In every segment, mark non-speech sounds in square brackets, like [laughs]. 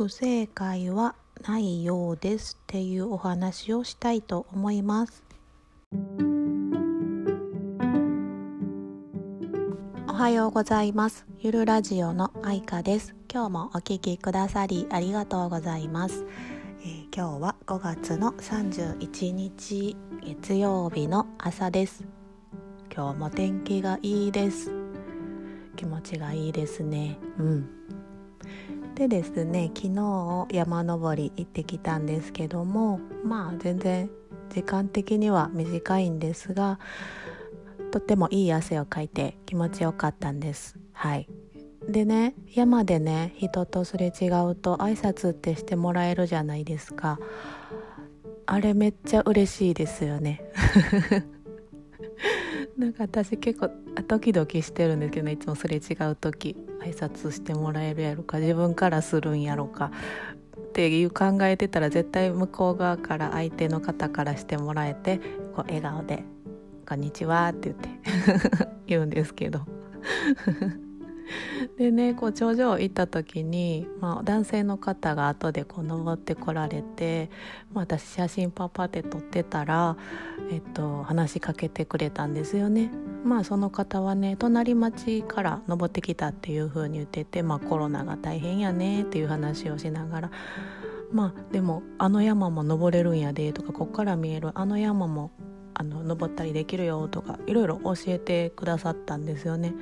不正解はないようですっていうお話をしたいと思います。おはようございます。ゆるラジオの愛花です。今日もお聞きくださりありがとうございます、えー、今日は5月の31日月曜日の朝です。今日も天気がいいです。気持ちがいいですね。うん。でですね昨日山登り行ってきたんですけどもまあ全然時間的には短いんですがとってもいい汗をかいて気持ちよかったんです。はい。でね山でね人とすれ違うと挨拶ってしてもらえるじゃないですか。あれめっちゃ嬉しいですよね。なんか私結構ドキドキしてるんですけどねいつもすれ違う時挨拶してもらえるやろか自分からするんやろかっていう考えてたら絶対向こう側から相手の方からしてもらえてこう笑顔で「こんにちは」って言って [laughs] 言うんですけど。[laughs] でねこう頂上行った時に、まあ、男性の方が後でこう登ってこられて、まあ、私写真パパって撮ってたら、えっと、話しかけてくれたんですよね。まあその方はね隣町から登ってきたっていう風に言ってて、まあ、コロナが大変やねっていう話をしながらまあでもあの山も登れるんやでとかこっから見えるあの山もあの登ったりできるよとかいろいろ教えてくださったんですよね。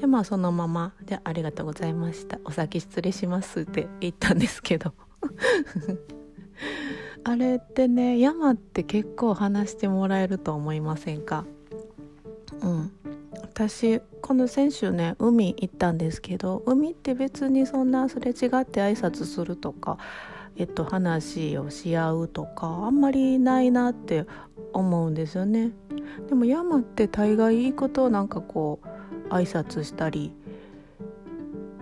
でまあそのまま「じゃあありがとうございました。お先失礼します」って言ったんですけど。[laughs] あれってね山って結構話してもらえると思いませんか？うん。私この先週ね海行ったんですけど海って別にそんなすれ違って挨拶するとかえっと、話をし合うとかあんまりないなって思うんですよね。でも山って大概いいことをなんかこう挨拶したり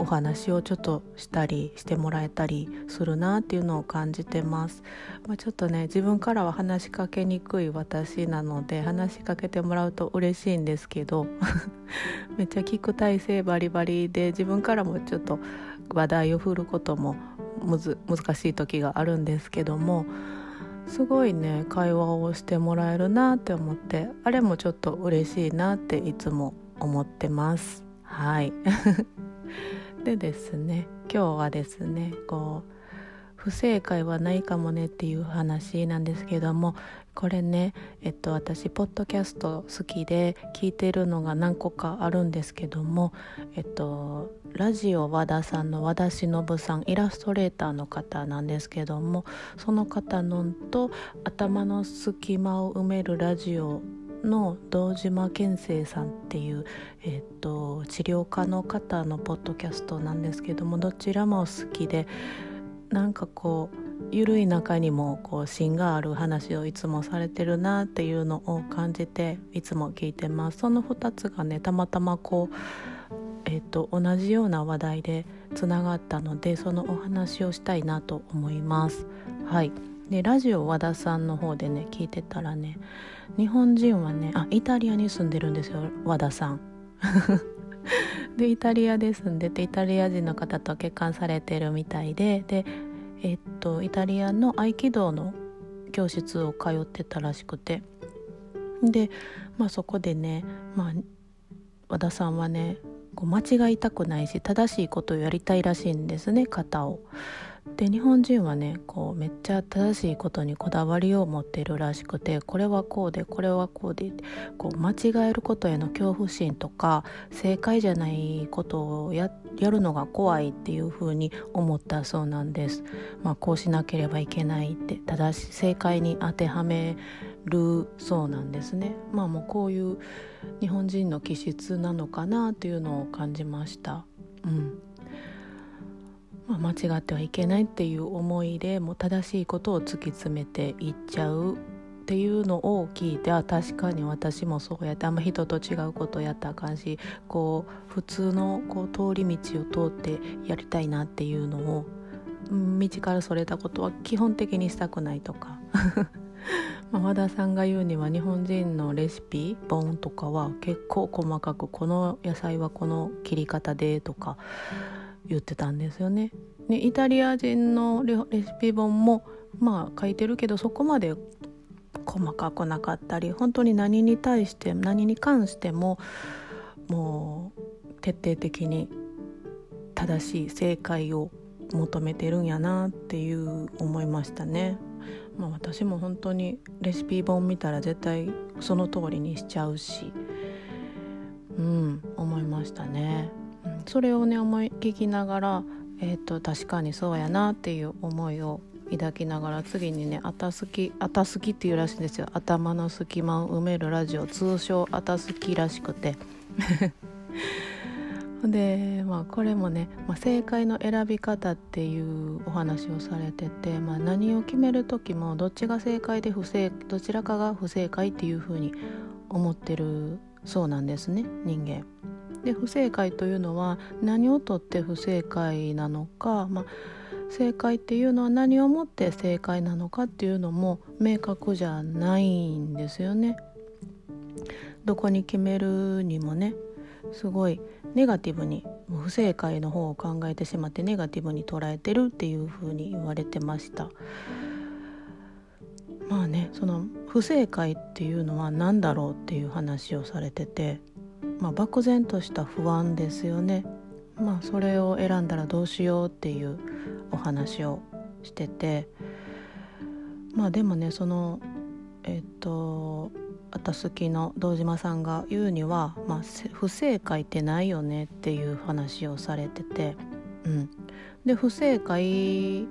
お話をちょっとしたりしてもらえたりするなっていうのを感じてます、まあ、ちょっとね自分からは話しかけにくい私なので話しかけてもらうと嬉しいんですけど [laughs] めっちゃ聞く体勢バリバリで自分からもちょっと話題を振ることもむず難しい時があるんですけどもすごいね会話をしてもらえるなって思ってあれもちょっと嬉しいなっていつも思ってます。はい。[laughs] でですね今日はですねこう不正解はないかもねっていう話なんですけどもこれねえっと私ポッドキャスト好きで聞いてるのが何個かあるんですけどもえっとラジオ和田さんの和田忍さんイラストレーターの方なんですけどもその方のと頭の隙間を埋めるラジオの堂島健生さんっていう、えーと、治療家の方のポッドキャストなんですけどもどちらも好きでなんかこう緩い中にもこう芯がある話をいつもされてるなっていうのを感じていつも聞いてます。その2つがねたまたまこう、えーと、同じような話題でつながったのでそのお話をしたいなと思います。はい。でラジオ和田さんの方でね聞いてたらね日本人はねあイタリアに住んでるんですよ和田さん。でイタリアで住んでてイタリア人の方と結婚されてるみたいででえっとイタリアの合気道の教室を通ってたらしくてでまあそこでねまあ和田さんはねこう間違いたくないし正しいことをやりたいらしいんですね型を。で日本人はねこうめっちゃ正しいことにこだわりを持ってるらしくてこれはこうでこれはこうでこう間違えることへの恐怖心とか正解じゃないことをやるのが怖いっていうふうに思ったそうなんです。まあ、こうしなければいけないって正しい正解に当てはめるそうなんですね。まあもうこういう日本人の気質なのかなというのを感じました。うん、間違ってはいけないっていう思いでもう正しいことを突き詰めていっちゃうっていうのを聞いてあ確かに私もそうやってあんま人と違うことやったらあかんしこう普通のこう通り道を通ってやりたいなっていうのを道からそれたことは基本的にしたくないとか。まあ和田さんが言うには日本人のレシピ本とかは結構細かくこの野菜はこの切り方でとか。言ってたんですよね。ね、イタリア人のレシピ本もまあ書いてるけどそこまで細かくなかったり本当に何に対して何に関してももう徹底的に正しい正解を求めてるんやなっていう思いましたね。まあ、私も本当にレシピ本見たら絶対その通りにしちゃうしうん思いましたね。それをね思い聞きながら、えーと、確かにそうやなっていう思いを抱きながら次にね「あたすき」「あたすき」っていうらしいんですよ頭の隙間を埋めるラジオ通称「あたすき」らしくて [laughs] でまあこれもね、まあ、正解の選び方っていうお話をされてて、まあ、何を決める時もどっちが正解で不正どちらかが不正解っていうふうに思ってるそうなんですね人間。で不正解というのは何をとって不正解なのか、まあ、正解っていうのは何をもって正解なのかっていうのも明確じゃないんですよね。どこに決めるにもねすごいネガティブに不正解の方を考えてしまってネガティブに捉えてるっていうふうに言われてましたまあねその不正解っていうのは何だろうっていう話をされてて、まあ、漠然とした不安ですよね。まあそれを選んだらどうしようっていうお話をしてて。まあでもねそのえっとあたすきの堂島さんが言うには、まあ、不正解ってないよねっていう話をされてて、うん、で不正解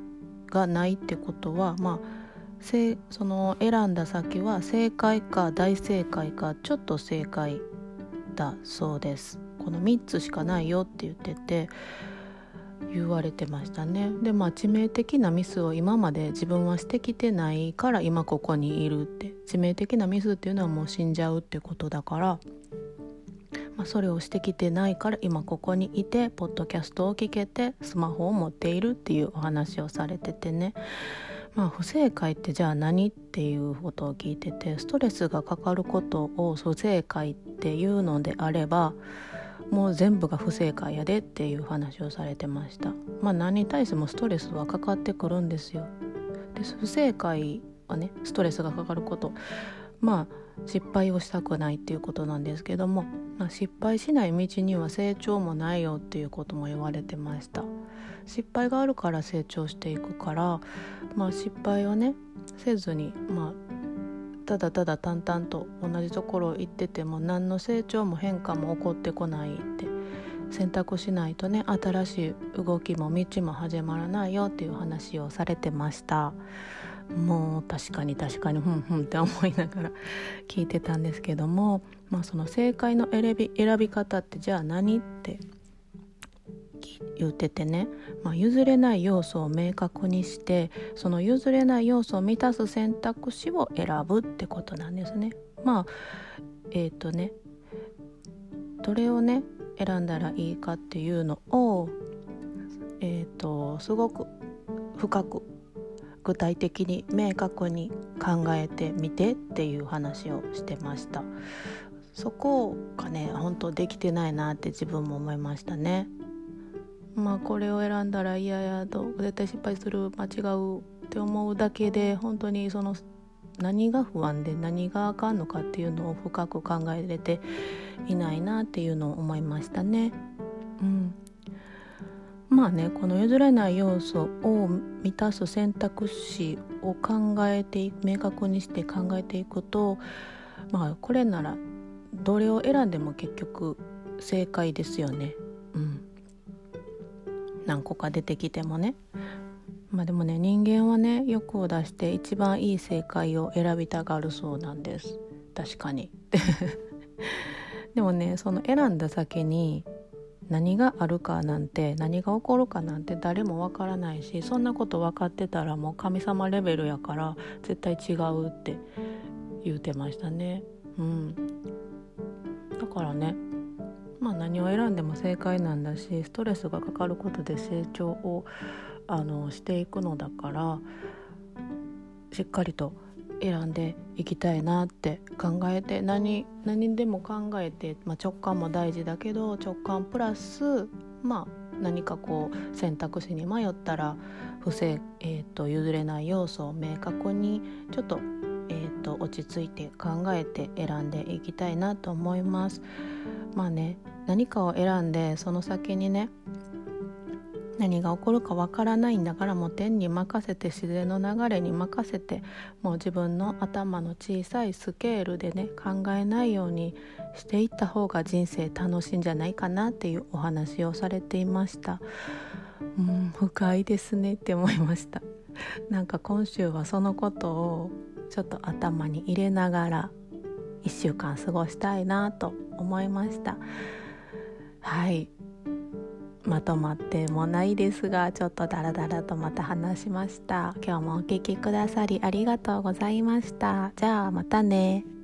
がないってことはまあその選んだ先は正解か大正解かちょっと正解だそうです。この3つしかないよって言ってて言われてましたね。でまあ致命的なミスを今まで自分はしてきてないから今ここにいるって。致命的なミスっていうのはもう死んじゃうってことだから、まあ、それをしてきてないから今ここにいてポッドキャストを聞けてスマホを持っているっていうお話をされててね。まあ、不正解ってじゃあ何っていうことを聞いててストレスがかかることを不正解っていうのであればもう全部が不正解やでっていう話をされてました。まあ何に対してもストレスはかかってくるんですよ。で不正解はねストレスがかかること。まあ失敗をしたくないっていうことなんですけども、まあ、失敗しない道には成長もないよっていうことも言われてました。失敗があるから成長していくから、まあ、失敗をねせずに、まあ、ただただ淡々と同じところを行ってても何の成長も変化も起こってこないって選択しないとね新しい動きも道も始まらないよっていう話をされてました。もう確かに確かにふんふんって思いながら聞いてたんですけども、まあ、その正解の選び選び方ってじゃあ何って言っててね、まあ、譲れない要素を明確にしてその譲れない要素を満たす選択肢を選ぶってことなんですね。まあえっ、ー、とねどれをね選んだらいいかっていうのをえっ、ー、とすごく深く具体的に明確に考えてみてっていう話をしてました。そこがね本当できてないなって自分も思いましたね。まあこれを選んだら嫌やと絶対失敗する間違うって思うだけで本当にその何が不安で何があかんのかっていうのを深く考えれていないなっていうのを思いましたね。うん、まあねこの譲れない要素を満たす選択肢を考えて明確にして考えていくとまあこれならどれを選んでも結局正解ですよね。うん。何個か出てきてもね。まあでもね人間はね欲を出して一番いい正解を選びたがるそうなんです。確かに。[laughs] でもねその選んだ先に何があるかなんて何が起こるかなんて誰もわからないしそんなこと分かってたらもう神様レベルやから絶対違うって言うてましたね。うん。だからねまあ、何を選んでも正解なんだしストレスがかかることで成長をあのしていくのだからしっかりと選んでいきたいなって考えて何何でも考えて、まあ、直感も大事だけど直感プラスまあ何かこう選択肢に迷ったら不正、えーと、譲れない要素を明確にちょっと,、えーと、落ち着いて考えて選んでいきたいなと思います。まあね何かを選んでその先にね何が起こるかわからないんだからもう天に任せて自然の流れに任せてもう自分の頭の小さいスケールでね考えないようにしていった方が人生楽しいんじゃないかなっていうお話をされていました。うん深いですねって思いました。[laughs] なんか今週はそのことをちょっと頭に入れながら1週間過ごしたいなと思いました。はい。まとまってもないですがちょっとダラダラとまた話しました。今日もお聴きくださりありがとうございました。じゃあまたね。